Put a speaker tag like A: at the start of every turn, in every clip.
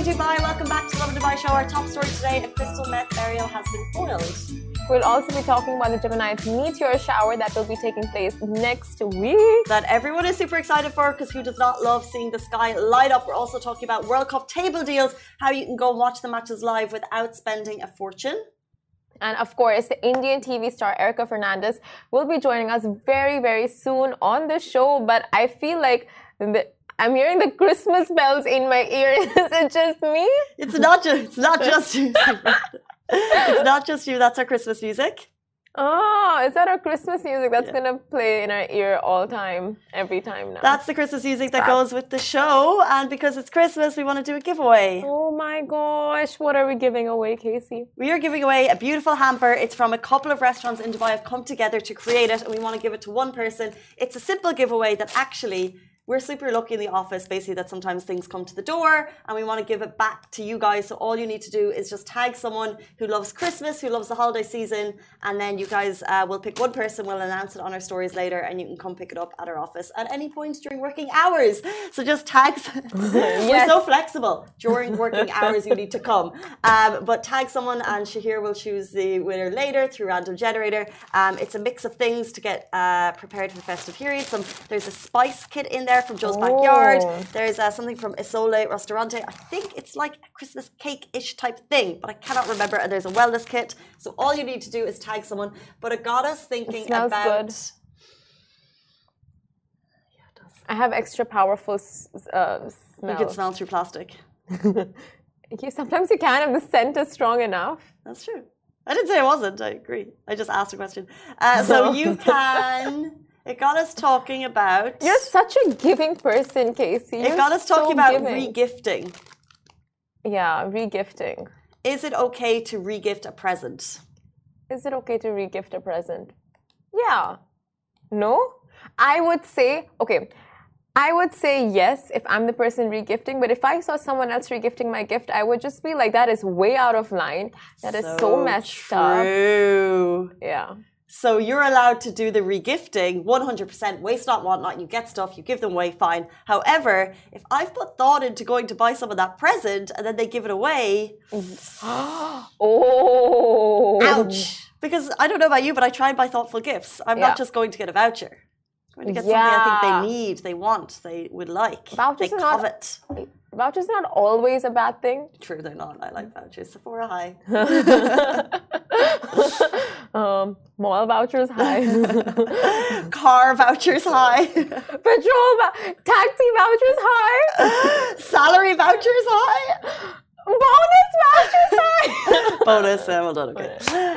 A: morning, Dubai. Welcome back to the Lovin Dubai Show. Our top story today: a crystal meth burial has been foiled.
B: We'll also be talking about the Geminids meteor shower that will be taking place next week.
A: That everyone is super excited for because who does not love seeing the sky light up? We're also talking about World Cup table deals, how you can go and watch the matches live without spending a fortune.
B: And of course, the Indian TV star Erica Fernandes will be joining us very, very soon on the show. But I feel like the, I'm hearing the Christmas bells in my ear. Is it just me?
A: It's not just. It's not just you. it's not just you. That's our Christmas music.
B: Oh, is that our Christmas music that's yeah. gonna play in our ear all time, every time now?
A: That's the Christmas music that goes with the show, and because it's Christmas, we want to do a giveaway.
B: Oh my gosh, what are we giving away, Casey?
A: We are giving away a beautiful hamper. It's from a couple of restaurants in Dubai have come together to create it, and we want to give it to one person. It's a simple giveaway that actually we're super lucky in the office basically that sometimes things come to the door and we want to give it back to you guys. So all you need to do is just tag someone who loves christmas who loves the holiday season and then you guys uh, will pick one person we'll announce it on our stories later and you can come pick it up at our office at any point during working hours. So just tag yes. we're so flexible. During working hours you need to come. Um, but tag someone and shahir will choose the winner later through random generator. Um, it's a mix of things to get uh, prepared for the festive period. Some, there's a spice kit in there there from Joe's oh. Backyard. There's uh, something from Isole Restaurante. I think it's like a Christmas cake-ish type thing, but I cannot remember. And there's a wellness kit. So all you need to do is tag someone. But it got us thinking
B: it
A: about.
B: Good. I have extra powerful uh, smell.
A: You can smell through plastic.
B: you, sometimes you can if the scent is strong enough.
A: That's true. I didn't say I wasn't. I agree. I just asked a question. Uh, so you can it got us talking about.
B: You're such a giving person, Casey. You're
A: it got us talking so about regifting.
B: Yeah, regifting.
A: Is it okay to regift a present?
B: Is it okay to regift a present? Yeah. No? I would say, okay, I would say yes if I'm the person regifting, but if I saw someone else regifting my gift, I would just be like, that is way out of line. That so is so messed
A: true. up. True.
B: Yeah.
A: So you're allowed to do the regifting 100% waste not, want not. You get stuff, you give them away, fine. However, if I've put thought into going to buy someone that present and then they give it away.
B: oh.
A: Ouch. Because I don't know about you, but I try and buy thoughtful gifts. I'm yeah. not just going to get a voucher. I'm going to get yeah. something I think they need, they want, they would like.
B: Vouchers
A: they
B: covet. Not, vouchers not always a bad thing.
A: True, they're not. I like vouchers. Sephora high.
B: um, mall vouchers high.
A: Car vouchers high.
B: Petrol, taxi vouchers high.
A: Salary vouchers high.
B: Bonus vouchers high.
A: Bonus, uh, well done. Okay.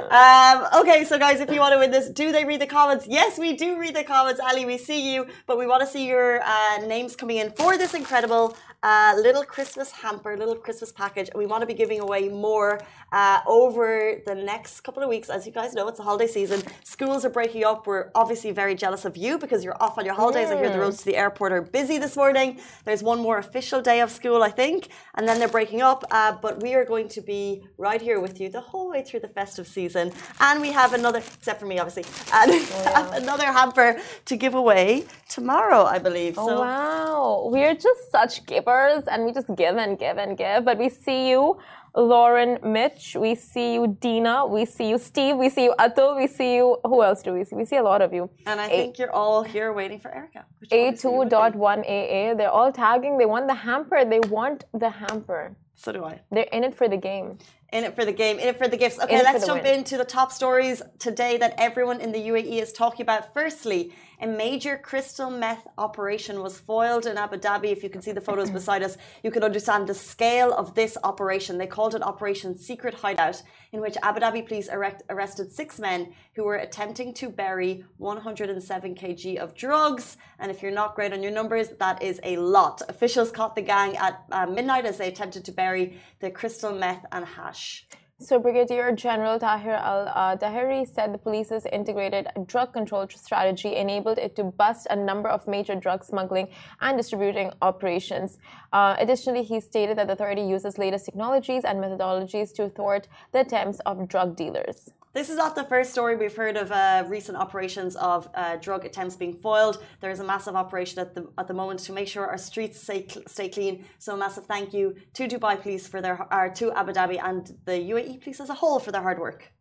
A: Um, okay, so guys, if you want to win this, do they read the comments? Yes, we do read the comments. Ali, we see you, but we want to see your uh, names coming in for this incredible uh, little Christmas hamper, little Christmas package. And we want to be giving away more uh, over the next couple of weeks. As you guys know, it's the holiday season. Schools are breaking up. We're obviously very jealous of you because you're off on your holidays. Mm. I hear the roads to the airport are busy this morning. There's one more official day of school, I think, and then they're breaking up. Uh, but we are going to be right here with you the whole way through the festive season. And we have another, except for me, obviously, and oh, yeah. another hamper to give away tomorrow, I believe.
B: Oh, so, wow. We're just such givers and we just give and give and give. But we see you, Lauren Mitch, we see you, Dina, we see you, Steve, we see you, Atul, we see you. Who else do we see? We see a lot of you.
A: And I A think you're all here waiting for Erica.
B: A2.1AA. They're all tagging. They want the hamper. They want the hamper.
A: So do I.
B: They're in it for the game.
A: In it for the game, in it for the gifts. Okay, let's jump win. into the top stories today that everyone in the UAE is talking about. Firstly, a major crystal meth operation was foiled in Abu Dhabi. If you can see the photos beside us, you can understand the scale of this operation. They called it Operation Secret Hideout, in which Abu Dhabi police erect, arrested six men who were attempting to bury 107 kg of drugs. And if you're not great on your numbers, that is a lot. Officials caught the gang at uh, midnight as they attempted to bury the crystal meth and hash.
B: So, Brigadier General Tahir Al Daheri said the police's integrated drug control strategy enabled it to bust a number of major drug smuggling and distributing operations. Uh, additionally, he stated that the authority uses latest technologies and methodologies to thwart the attempts of drug dealers.
A: This is not the first story we've heard of uh, recent operations of uh, drug attempts being foiled. There is a massive operation at the at the moment to make sure our streets stay, stay clean. So a massive thank you to Dubai Police for their, or to Abu Dhabi and the UAE Police as a whole for their hard work.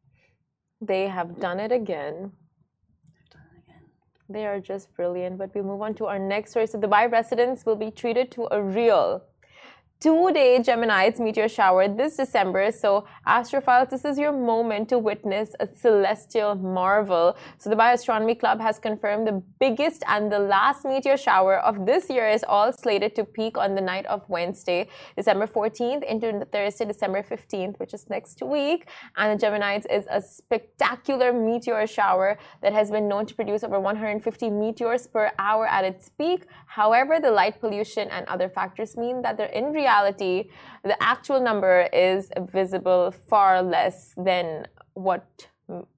B: They have done it again. They are just brilliant. But we move on to our next story. So Dubai residents will be treated to a real two-day Geminids meteor shower this December. So astrophiles, this is your moment to witness a celestial marvel. So the Astronomy Club has confirmed the biggest and the last meteor shower of this year is all slated to peak on the night of Wednesday, December 14th into Thursday, December 15th, which is next week. And the Geminids is a spectacular meteor shower that has been known to produce over 150 meteors per hour at its peak. However, the light pollution and other factors mean that in reality, the actual number is visible far less than what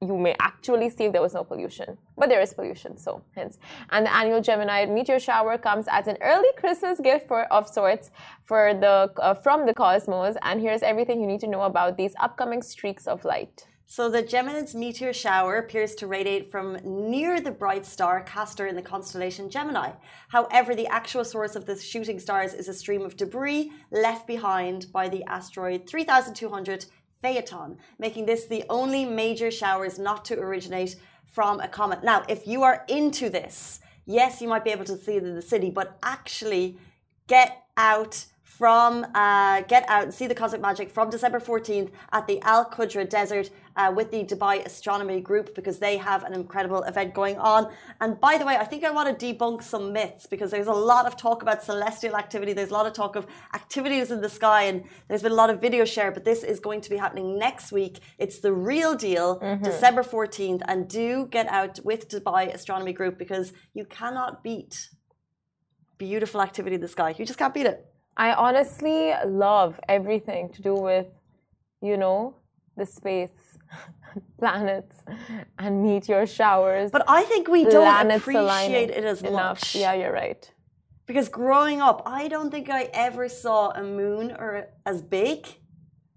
B: you may actually see if there was no pollution. But there is pollution, so hence. And the annual Gemini meteor shower comes as an early Christmas gift for of sorts for the uh, from the cosmos. And here's everything you need to know about these upcoming streaks of light.
A: So the Geminids meteor shower appears to radiate from near the bright star Castor in the constellation Gemini. However, the actual source of the shooting stars is a stream of debris left behind by the asteroid 3200 Phaethon, making this the only major showers not to originate from a comet. Now, if you are into this, yes, you might be able to see it in the city, but actually get out from uh, Get Out and See the Cosmic Magic from December 14th at the Al Qudra Desert uh, with the Dubai Astronomy Group because they have an incredible event going on. And by the way, I think I want to debunk some myths because there's a lot of talk about celestial activity. There's a lot of talk of activities in the sky, and there's been a lot of video share. But this is going to be happening next week. It's the real deal, mm-hmm. December 14th. And do get out with Dubai Astronomy Group because you cannot beat beautiful activity in the sky. You just can't beat it.
B: I honestly love everything to do with, you know, the space planets and meteor showers.
A: But I think we don't appreciate it as
B: enough.
A: much.
B: Yeah, you're right.
A: Because growing up, I don't think I ever saw a moon or as big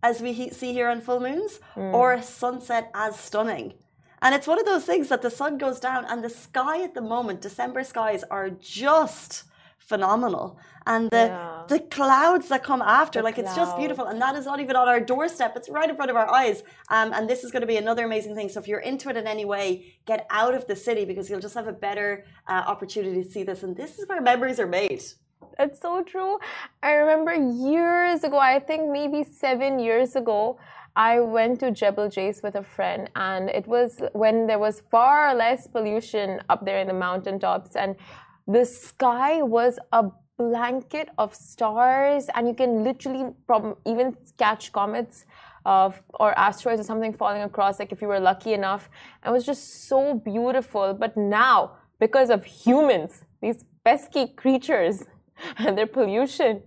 A: as we see here on full moons, mm. or a sunset as stunning. And it's one of those things that the sun goes down, and the sky at the moment, December skies, are just phenomenal. And the yeah. the clouds that come after the like clouds. it's just beautiful. And that is not even on our doorstep. It's right in front of our eyes. Um, and this is going to be another amazing thing. So if you're into it in any way get out of the city because you'll just have a better uh, opportunity to see this. And this is where memories are made.
B: It's so true. I remember years ago i think maybe seven years ago I went to Jebel Jais with a friend, and it was when there was far less pollution up there in the mountaintops, and the sky was a blanket of stars, and you can literally from even catch comets of or asteroids or something falling across. Like if you were lucky enough, it was just so beautiful. But now, because of humans, these pesky creatures and their pollution,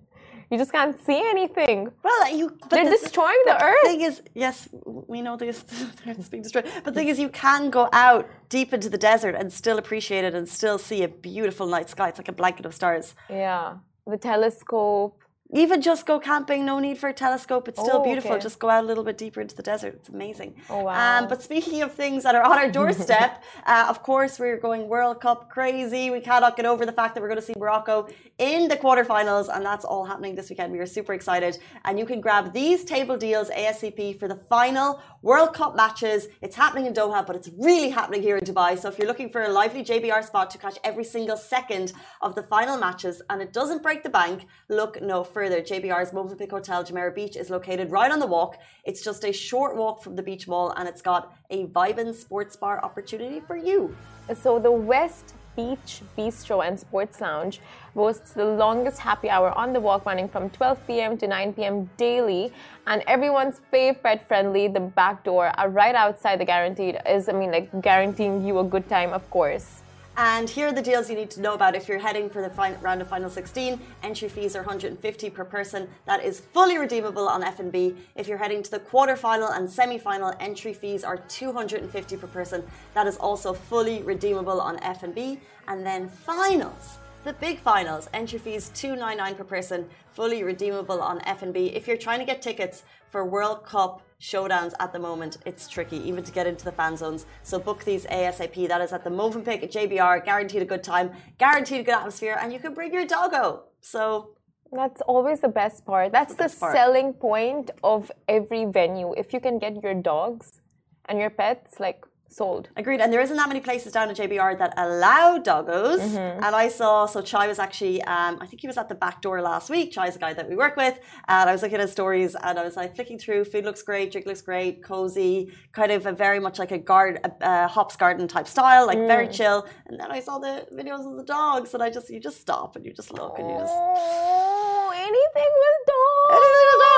B: you just can't see anything.
A: Well, you
B: they're the, destroying the, the earth.
A: Thing is, yes, we know this it's being destroyed. But the thing is, you can go out deep into the desert and still appreciate it and still see a beautiful night sky. It's like a blanket of stars.
B: Yeah, the telescope
A: even just go camping, no need for a telescope. It's still oh, beautiful. Okay. Just go out a little bit deeper into the desert. It's amazing.
B: Oh, wow.
A: Um, but speaking of things that are on our doorstep, uh, of course, we're going World Cup crazy. We cannot get over the fact that we're going to see Morocco in the quarterfinals, and that's all happening this weekend. We are super excited. And you can grab these table deals ASAP for the final World Cup matches. It's happening in Doha, but it's really happening here in Dubai. So if you're looking for a lively JBR spot to catch every single second of the final matches and it doesn't break the bank, look no further. JBR's Movenpick Hotel Jumeirah Beach is located right on the walk. It's just a short walk from the beach mall and it's got a vibrant sports bar opportunity for you.
B: So the West Beach Bistro and Sports Lounge boasts the longest happy hour on the walk running from 12 p.m. to 9 p.m. daily. And everyone's fave pet friendly, the back door are right outside the guaranteed is, I mean, like guaranteeing you a good time, of course.
A: And here are the deals you need to know about if you're heading for the round of final 16. Entry fees are 150 per person. That is fully redeemable on F&B. If you're heading to the quarterfinal and semi-final, entry fees are 250 per person. That is also fully redeemable on F&B. And then finals. the big finals. Entry fees two nine nine per person, fully redeemable on F&B. If you're trying to get tickets for World Cup showdowns at the moment, it's tricky even to get into the fan zones. So book these ASAP. That is at the Movenpick at JBR. Guaranteed a good time, guaranteed a good atmosphere, and you can bring your doggo. So
B: that's always the best part. That's, the, the selling point of every venue. If you can get your dogs and your pets, like sold.
A: Agreed. And there isn't that many places down at JBR that allow doggos. Mm-hmm. And I saw, so Chai was actually, um, I think he was at the back door last week. Chai's a guy that we work with. And I was looking at his stories and I was like flicking through. Food looks great, drink looks great, cozy, kind of a very much like a guard, a, a hops garden type style, like mm. very chill. And then I saw the videos of the dogs and I just, you just stop and you just look and you just.
B: Oh, anything with dogs.
A: Anything with dogs.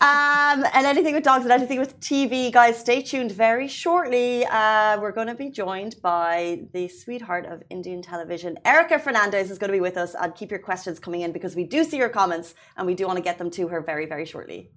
A: Um, and anything with dogs and anything with TV. Guys, stay tuned very shortly. Uh, uh, we're going to be joined by the sweetheart of Indian television, Erica Fernandes, is going to be with us. And keep your questions coming in because we do see your comments and we do want to get them to her very, very shortly.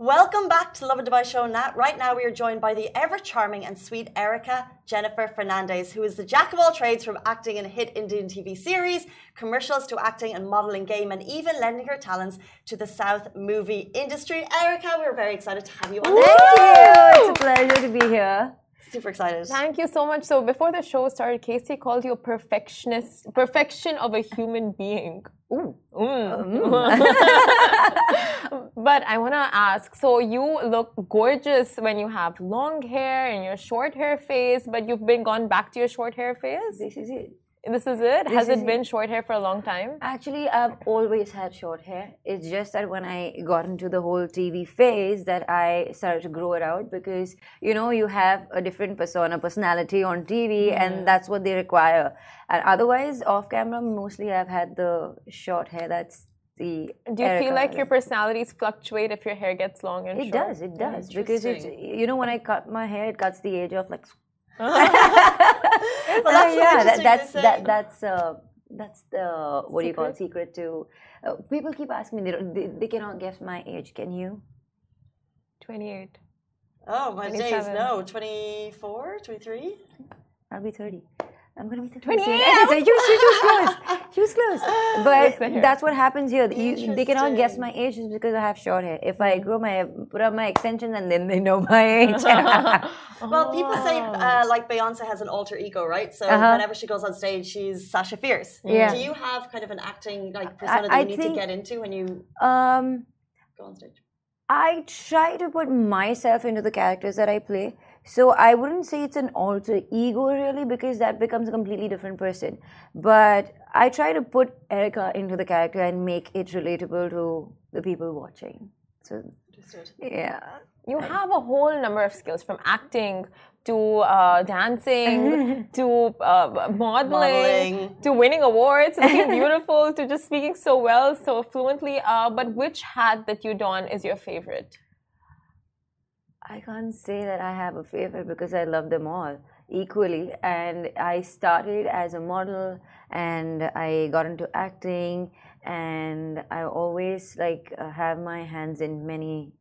A: Welcome back to Lovin Dubai Show. Nat. Right now, we are joined by the ever charming and sweet Erica Jennifer Fernandes, who is the jack of all trades from acting in hit Indian TV series, commercials to acting and modeling game, and even lending her talents to the South movie industry. Erica, we're very excited to have you on.
C: Thank you. It's a pleasure to be here.
A: Super excited.
B: Thank you so much. So before the show started, Casey called you a perfectionist, perfection of a human being. Ooh. Mm. Uh, mm. mm. but I want to ask so you look gorgeous when you have long hair and your short hair phase, but you've been gone back to your short hair phase?
C: This is it.
B: This is it? This Has it been it. short hair for a long time?
C: Actually, I've always had short hair. It's just that when I got into the whole TV phase that I started to grow it out because, you know, you have a different persona, personality on TV, mm. and that's what they require. And otherwise, off camera, mostly I've had the short hair. That's the.
B: Do you feel like your personalities fluctuate if your hair gets long and
C: it short? does, it does. Because it's, you know, when I cut my hair, it cuts the age of like
A: well, that's
C: uh, yeah, that, that's that, that's uh, that's the what do you call it, secret to. Uh, people keep asking me. They, don't, they they cannot guess my age. Can you?
B: 28.
A: Oh, my days,
B: 27.
A: no. 24, 23?
C: I'll be thirty. I'm gonna be 30.
B: 28,
C: soon.
B: I
C: So you, you, you was close. She was close. But that's what happens here. You, they cannot guess my age just because I have short hair. If I grow my put up my extensions and then they know my age.
A: Well, people say uh, like Beyonce has an alter ego, right? So
C: Uh-huh.
A: whenever she goes on stage, she's Sasha Fierce.
C: Yeah.
A: Do you have kind of an acting like persona that
C: I
A: you need
C: think-
A: to get into when you
C: um,
A: go on stage?
C: I try to put myself into the characters that I play. So I wouldn't say it's an alter ego really because that becomes a completely different person. But I try to put Erica into the character and make it relatable to the people watching. So
A: Understood.
C: yeah.
B: You have a whole number of skills from acting to uh, dancing to uh, modeling,
A: Modeling.
B: to winning awards, to looking beautiful to just speaking so well, so fluently. Uh, but which hat that you don is your favorite?
C: I can't say that I have a favorite because I love them all equally. And I started as a model and I got into acting and I always like uh, have my hands in many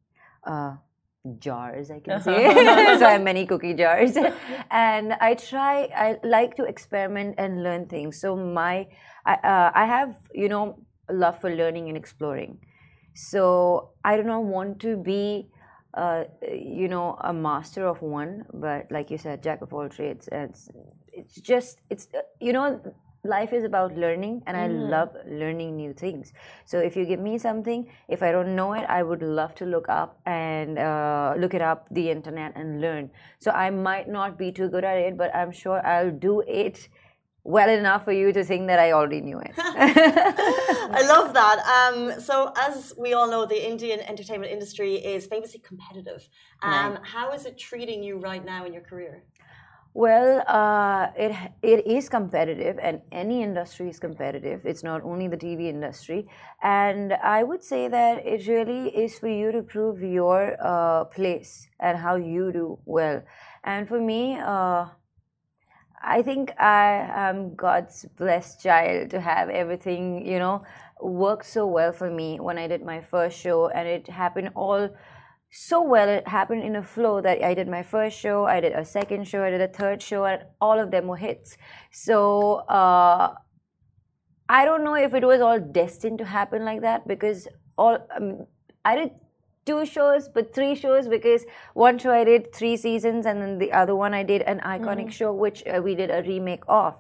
C: uh, jars, I can say. so I have many cookie jars. and I try, I like to experiment and learn things. So my, I, uh, I have, you know, love for learning and exploring. So I do not want to be uh, you know, a master of one, but like you said, jack of all trades. And it's, it's just, it's, uh, you know, life is about learning, and I love learning new things. So if you give me something, if I don't know it, I would love to look up and uh, look it up the internet and learn. So I might not be too good at it, but I'm sure I'll do it well enough for you to think that I already knew it.
A: I love that. Um, so, as we all know, the Indian entertainment industry is famously competitive. Um, How is it treating you right now in your career?
C: Well, uh, it it is competitive, and any industry is competitive. It's not only the TV industry, and I would say that it really is for you to prove your uh, place and how you do well. And for me, uh, I think I am God's blessed child to have everything, you know, worked so well for me when I did my first show, and it happened all so well. It happened in a flow that I did my first show, I did a second show, I did a third show, and all of them were hits. So uh, I don't know if it was all destined to happen like that because all um, I did two shows, but three shows because one show I did three seasons, and then the other one I did an iconic show which uh, we did a remake of.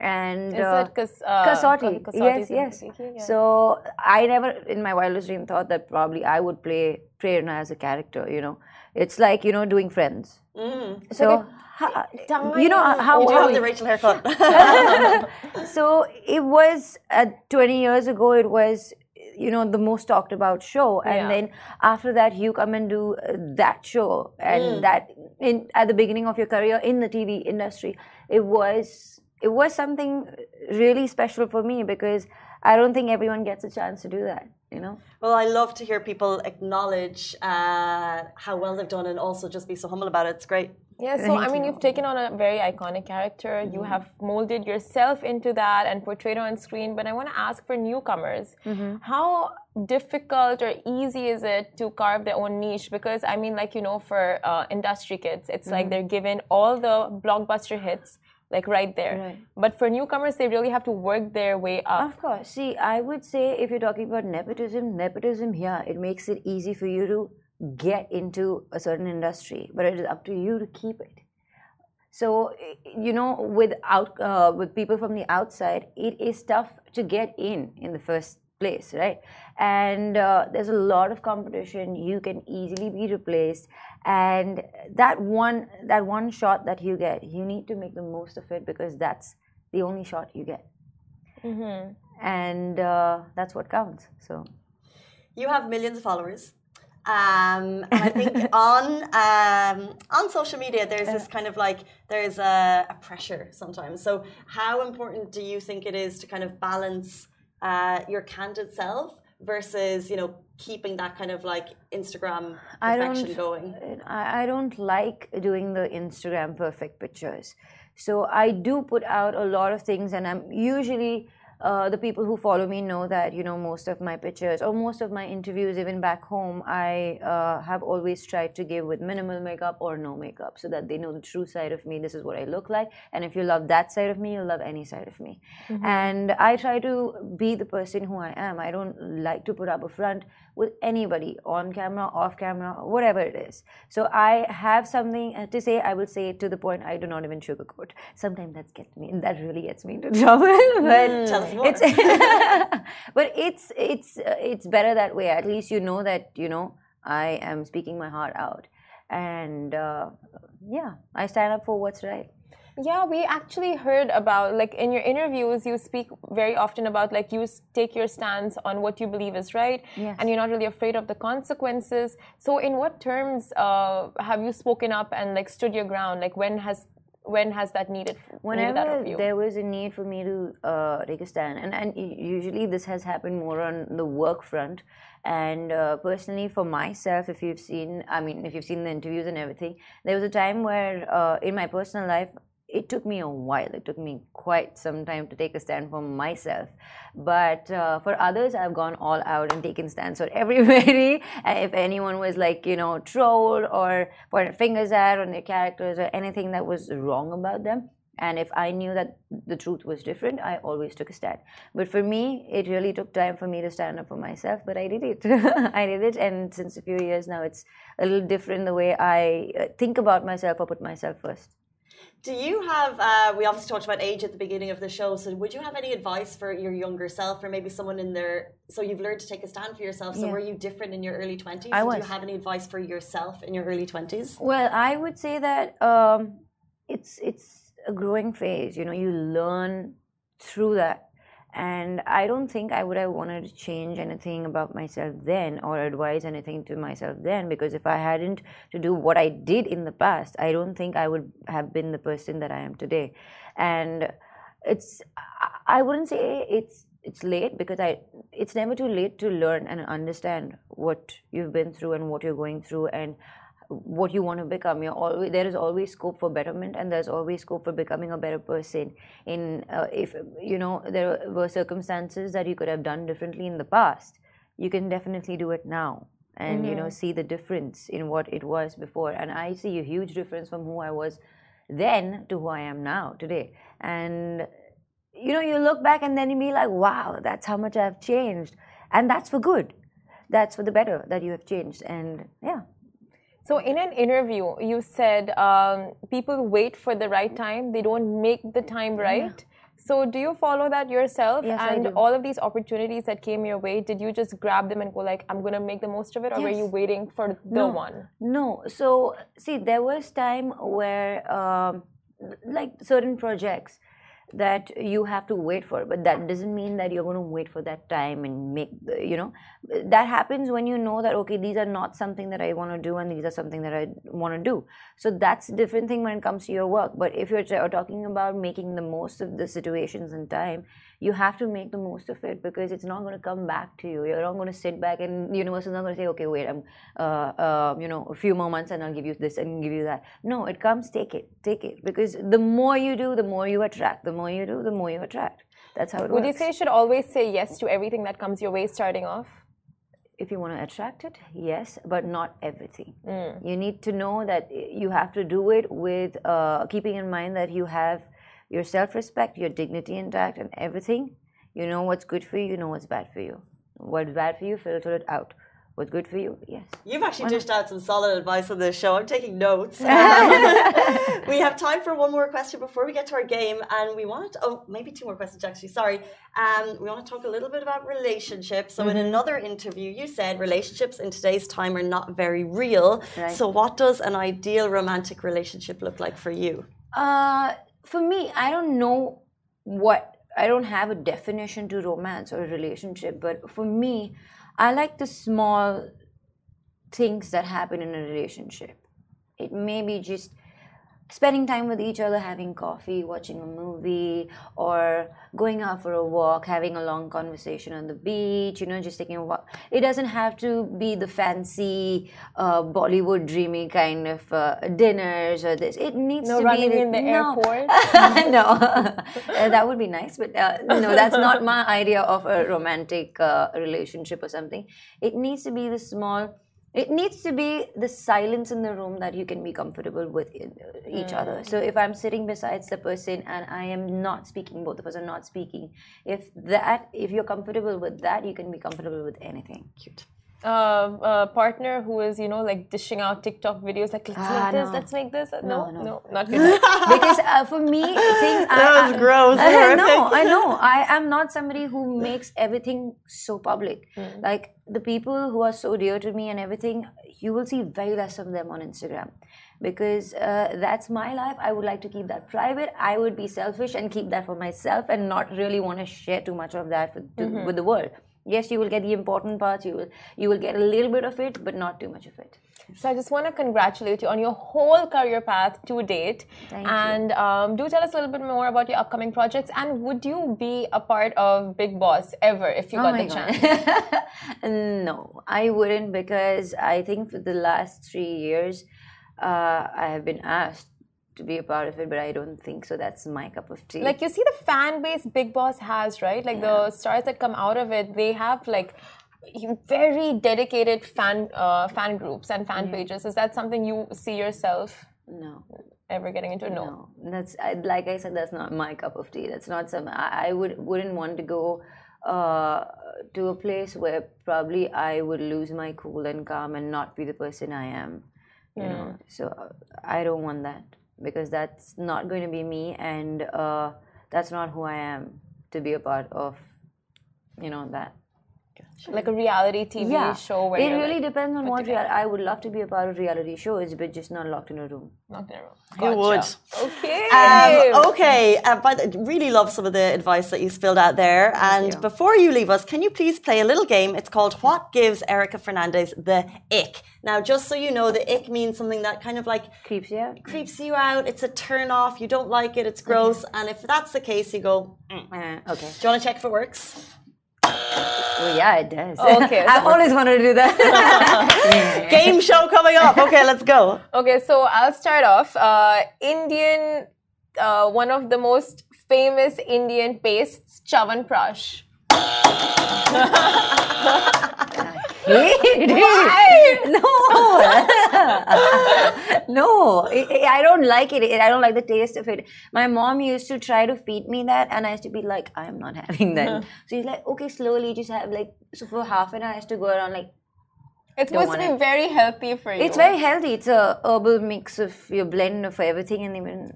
C: And
B: Is
C: uh,
B: it Kas- uh,
C: Kasauti.
B: Kas-
C: Yes, yes.
B: Yeah.
C: So I never, in my wildest dream, thought that probably I would play Prerna as a character. You know, it's like you know doing Friends.
A: Mm.
C: So ha- you know how
A: You do have the Rachel haircut.
C: so it was uh, 20 years ago. It was you know the most talked about show, and
B: Yeah.
C: then after that you come and do uh, that show, and that in at the beginning of your career in the TV industry, it was it was something really special for me because I don't think everyone gets a chance to do that. You know.
A: well, I love to hear people acknowledge uh, how well they've done and also just be so humble about it. It's great.
B: Yeah, so I mean, you've taken on a very iconic character. You have molded yourself into that and portrayed on screen. But I want to ask for newcomers how difficult or easy is it to carve their own niche? Because I mean, like, you know, for uh, industry kids, it's like they're given all the blockbuster hits, like right there.
C: Right.
B: But for newcomers, they really have to work their way up.
C: Of course. See, I would say if you're talking about nepotism, nepotism, yeah, it makes it easy for you to get into a certain industry, but it is up to you to keep it. So, you know, with out, uh, with people from the outside, it is tough to get in in the first place, right? And uh, there's a lot of competition. You can easily be replaced, and that one that one shot that you get, you need to make the most of it because that's the only shot you get and uh, that's what counts. So
A: You have millions of followers. Um, and I think on um, on social media, there's this kind of like there's a, a pressure sometimes. So, how important do you think it is to kind of balance uh, your candid self versus you know keeping that kind of like Instagram
C: I
A: perfection
C: don't,
A: going?
C: I, I don't like doing the Instagram perfect pictures. So I do put out a lot of things, and I'm usually uh, the people who follow me know that you know most of my pictures or most of my interviews, even back home, I uh, have always tried to give with minimal makeup or no makeup, so that they know the true side of me. This is what I look like, and if you love that side of me, you'll love any side of me. Mm-hmm. And I try to be the person who I am. I don't like to put up a front with anybody on camera, off camera, whatever it is. So I have something to say. I will say it to the point. I do not even sugarcoat. Sometimes that gets me. That really gets me into trouble. but
A: mm,
C: it's but it's it's uh, it's better that way. At least you know that you know I am speaking my heart out, and uh, yeah, I stand up for what's right.
B: Yeah, we actually heard about like in your interviews, you speak very often about like you take your stance on what you believe is right,
C: yes.
B: and you're not really afraid of the consequences. So, in what terms uh, have you spoken up and like stood your ground? Like, when has when has that needed?
C: Whenever needed there was a need for me to uh, take a stand, and and usually this has happened more on the work front. And uh, personally, for myself, if you've seen, I mean, if you've seen the interviews and everything, there was a time where uh, in my personal life it took me a while. It took me quite some time to take a stand for myself. But uh, for others, I've gone all out and taken stands for everybody. if anyone was like, you know, trolled or pointed fingers at on their characters or anything that was wrong about them, and if I knew that the truth was different, I always took a stand. But for me, it really took time for me to stand up for myself, but I did it. I did it. And since a few years now, it's a little different the way I uh, think about myself or put myself first.
A: Do you have? Uh, we obviously talked about age at the beginning of the show. So, would you have any advice for your younger self, or maybe someone in their, So, you've learned to take a stand for yourself. So, yeah. were you different in your early twenties?
C: I was.
A: Do you have any advice for yourself in your early twenties?
C: Well, I would say that um, it's it's a growing phase. You know, you learn through that and i don't think i would have wanted to change anything about myself then or advise anything to myself then because if i hadn't to do what i did in the past i don't think i would have been the person that i am today. And it's i wouldn't say it's it's late because i it's never too late to learn and understand what you've been through and what you're going through. And what you want to become. You're always there is always scope for betterment and there's always scope for becoming a better person in uh, if you know there were circumstances that you could have done differently in the past. You can definitely do it now and mm-hmm. you know mm-hmm. see the difference in what it was before. And i see a huge difference from who i was then to who i am now today. And you know you look back and then you be like wow that's how much i've changed. And that's for good. That's for the better that you have changed. And yeah
B: so, in an interview, you said um, people wait for the right time, they don't make the time right. Yeah. So, do you follow that yourself?
C: Yes,
B: and all of these opportunities that came your way, did you just grab them and go like, "I'm gonna make the most of it," or yes. were you waiting for the
C: no,
B: one?
C: No. So, see, there was time where, um, like certain projects, that you have to wait for but that doesn't mean that you're going to wait for that time and make you know that happens when you know that okay these are not something that i want to do and these are something that i want to do. So that's a different thing when it comes to your work. But if you're talking about making the most of the situations and time you have to make the most of it because it's not going to come back to you. You're not going to sit back and the universe is not going to say, okay, wait, I'm, uh, uh, you know, a few more months and I'll give you this and give you that. No, it comes, take it, take it. Because the more you do, the more you attract. The more you do, the more you attract. That's how it
B: Would
C: works.
B: Would you say you should always say yes to everything that comes your way starting off?
C: if you want to attract it, yes, but not everything.
B: Mm.
C: You need to know that you have to do it with uh, keeping in mind that you have your self respect, your dignity intact, and everything. You know what's good for you, you know what's bad for you. What's bad for you, filter it out. What's good for you, yes.
A: You've actually dished out some solid advice on this show. I'm taking notes. we have time for one more question before we get to our game, and we want oh maybe two more questions actually. Sorry, um, we want to talk a little bit about relationships. So mm-hmm. in another interview, you said relationships in today's time are not very real.
C: Right.
A: So what does an ideal romantic relationship look like for you?
C: Uh, for me, I don't know what I don't have a definition to romance or a relationship, but for me, I like the small things that happen in a relationship. It may be just spending time with each other, having coffee, watching a movie, or going out for a walk, having a long conversation on the beach, you know, just taking a walk. It doesn't have to be the fancy uh, Bollywood dreamy kind of uh, dinners or this. It needs
B: No
C: to
B: running
C: be
B: in the
C: no.
B: airport.
C: no, Uh, that would be nice, but uh, no, that's not my idea of a romantic uh, relationship or something. It needs to be the small. It needs to be the silence in the room that you can be comfortable with uh, each other. So if I'm sitting besides the person and I am not speaking, both of us are not speaking. If that, if you're comfortable with that, you can be comfortable with anything. Cute.
B: Uh, uh, partner who is, you know, like dishing out TikTok videos, like let's
C: Ah,
B: make this,
C: no.
B: let's make this. No,
C: no.
B: no, not good.
C: because uh, for me, things
A: That
C: I,
A: was
C: I-
A: gross,
C: I
A: horrific.
C: know, I know. I am not somebody who makes everything so public. Like the people who are so dear to me and everything, you will see very less of them on Instagram. Because uh, that's my life. I would like to keep that private. I would be selfish and keep that for myself and not really want to share too much of that with, to, with the world. Yes, you will get the important parts. You will you will get a little bit of it, but not too much of it.
B: So I just want to congratulate you on your whole career path to date.
C: Thank you.
B: and um, do tell us a little bit more about your upcoming projects. And would you be a part of Bigg Boss ever if you
C: Oh
B: got the
C: God.
B: chance?
C: no, I wouldn't because I think for the last three years, uh, I have been asked to be a part of it, but I don't think so. That's my cup of tea.
B: Like you see the fan base Bigg Boss has, right? Like the stars that come out of it, they have like very dedicated fan uh, fan groups and fan pages. Is that something you see yourself
C: no,
B: ever getting into? No.
C: no, that's I, like I said. That's not my cup of tea. That's not some. I, I would wouldn't want to go uh, to a place where probably I would lose my cool and calm and not be the person I am. You know, so I don't want that because that's not going to be me, and uh, that's not who I am to be a part of. You know that.
B: Like a reality TV
C: yeah,
B: show where
C: it really
B: like,
C: depends on what real. I would love to be a part of reality shows, but just not locked in a room.
B: not in a room.
A: Who would?
B: Okay.
A: Um, okay, uh, by the, really love some of the advice that you spilled out there. and
C: you.
A: before you leave us, can you please play a little game? It's called What Gives Erica Fernandes the Ick? Now, just so you know, the ick means something that kind of like
C: Creeps you out.
A: creeps you out. It's a turn off. You don't like it. It's gross. And if that's the case, you go, mm. do
C: Uh, okay.
A: you want to check if it works?
C: Well, yeah, it does.
B: Okay,
C: I've always wanted to do that.
A: Game show coming up. Okay, let's go.
B: Okay, so I'll start off. Uh, Indian, uh, one of the most famous Indian pastes, Chyawanprash.
C: no, no, I don't like it. I don't like the taste of it. My mom used to try to feed me that, and I used to be like, I'm not having that. Uh-huh. So he's like, okay, slowly, just have like. So for half an hour, I used to go around like.
B: It's
C: Don't
B: supposed to
C: want
B: be very healthy for you.
C: It's very healthy. It's a herbal mix of your blend of everything, and even.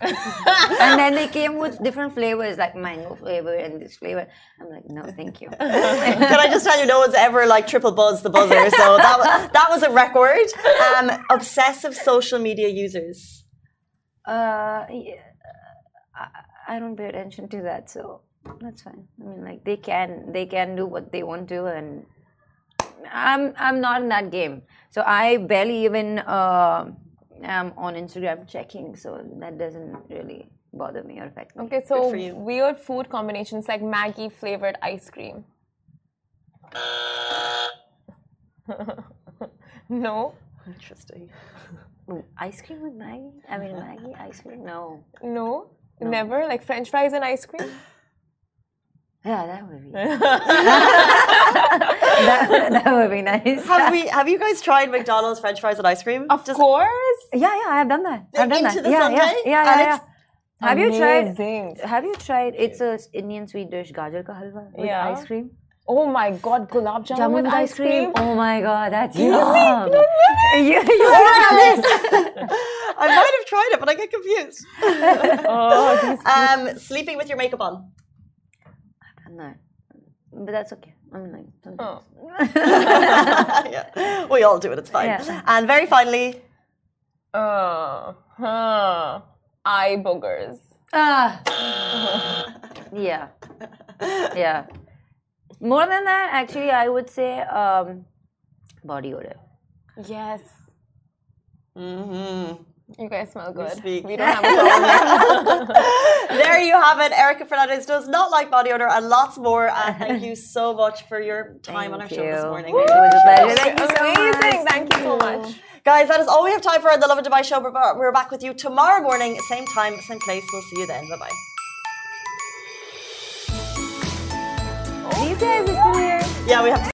C: and then they came with different flavors, like mango flavor and this flavor. I'm like, no, thank you.
A: Can I just tell you, no one's ever like triple buzz the buzzer. So that, wa- that was a record. Um, obsessive social media users.
C: Uh, yeah, I, I don't pay attention to that, so that's fine. I mean, like they can they can do what they want to, and I'm I'm not in that game. So I barely even uh, am on Instagram checking, so that doesn't really bother me or affect me.
B: Okay, so weird food combinations like Maggi flavored ice cream. no,
A: Interesting.
C: Ooh, ice cream with Maggi? I mean Maggi ice cream? No.
B: no, never like French fries and ice cream.
C: Yeah, that would be that, that would be nice.
A: Have we? Have you guys tried McDonald's French fries and ice cream?
B: Of course.
C: Yeah, yeah, I've done that. I've done
A: Into
C: that.
A: the
C: yeah,
A: sundae?
C: yeah, yeah, yeah, yeah. Have you tried? Have you tried? It's a Indian sweet dish, gajar ka halwa with
B: Yeah.
C: ice cream.
B: Oh my god, gulab jamun,
C: Jamun
B: with ice cream.
C: Oh my god, that's yum. you, you
A: I might have tried it, but I get confused.
B: Oh,
A: Um, sleeping with your makeup on.
C: No, but that's okay. I mean, like, sometimes.
B: oh.
A: yeah. We all do it. It's fine.
C: Yeah.
A: And very finally,
B: Uh, huh. Eye boogers.
C: Ah. yeah, yeah. More than that, actually, I would say um, body odor.
B: Yes.
A: hmm
B: You guys smell good.
A: speak.
B: We don't have a problem.
A: there you have it. Erica Fernandes does not like body odor and lots more. And thank you so much for your time on our
C: Thank
A: show this
C: you.
A: morning.
C: It was a pleasure. Thank you so
B: Amazing.
C: much.
B: Thank you so much.
A: Guys, that is all we have time for on the Lovin Dubai show. We're we're back with you tomorrow morning, same time, same place. We'll see you then. Bye bye.
C: These guys are still here.
A: Yeah, we have to.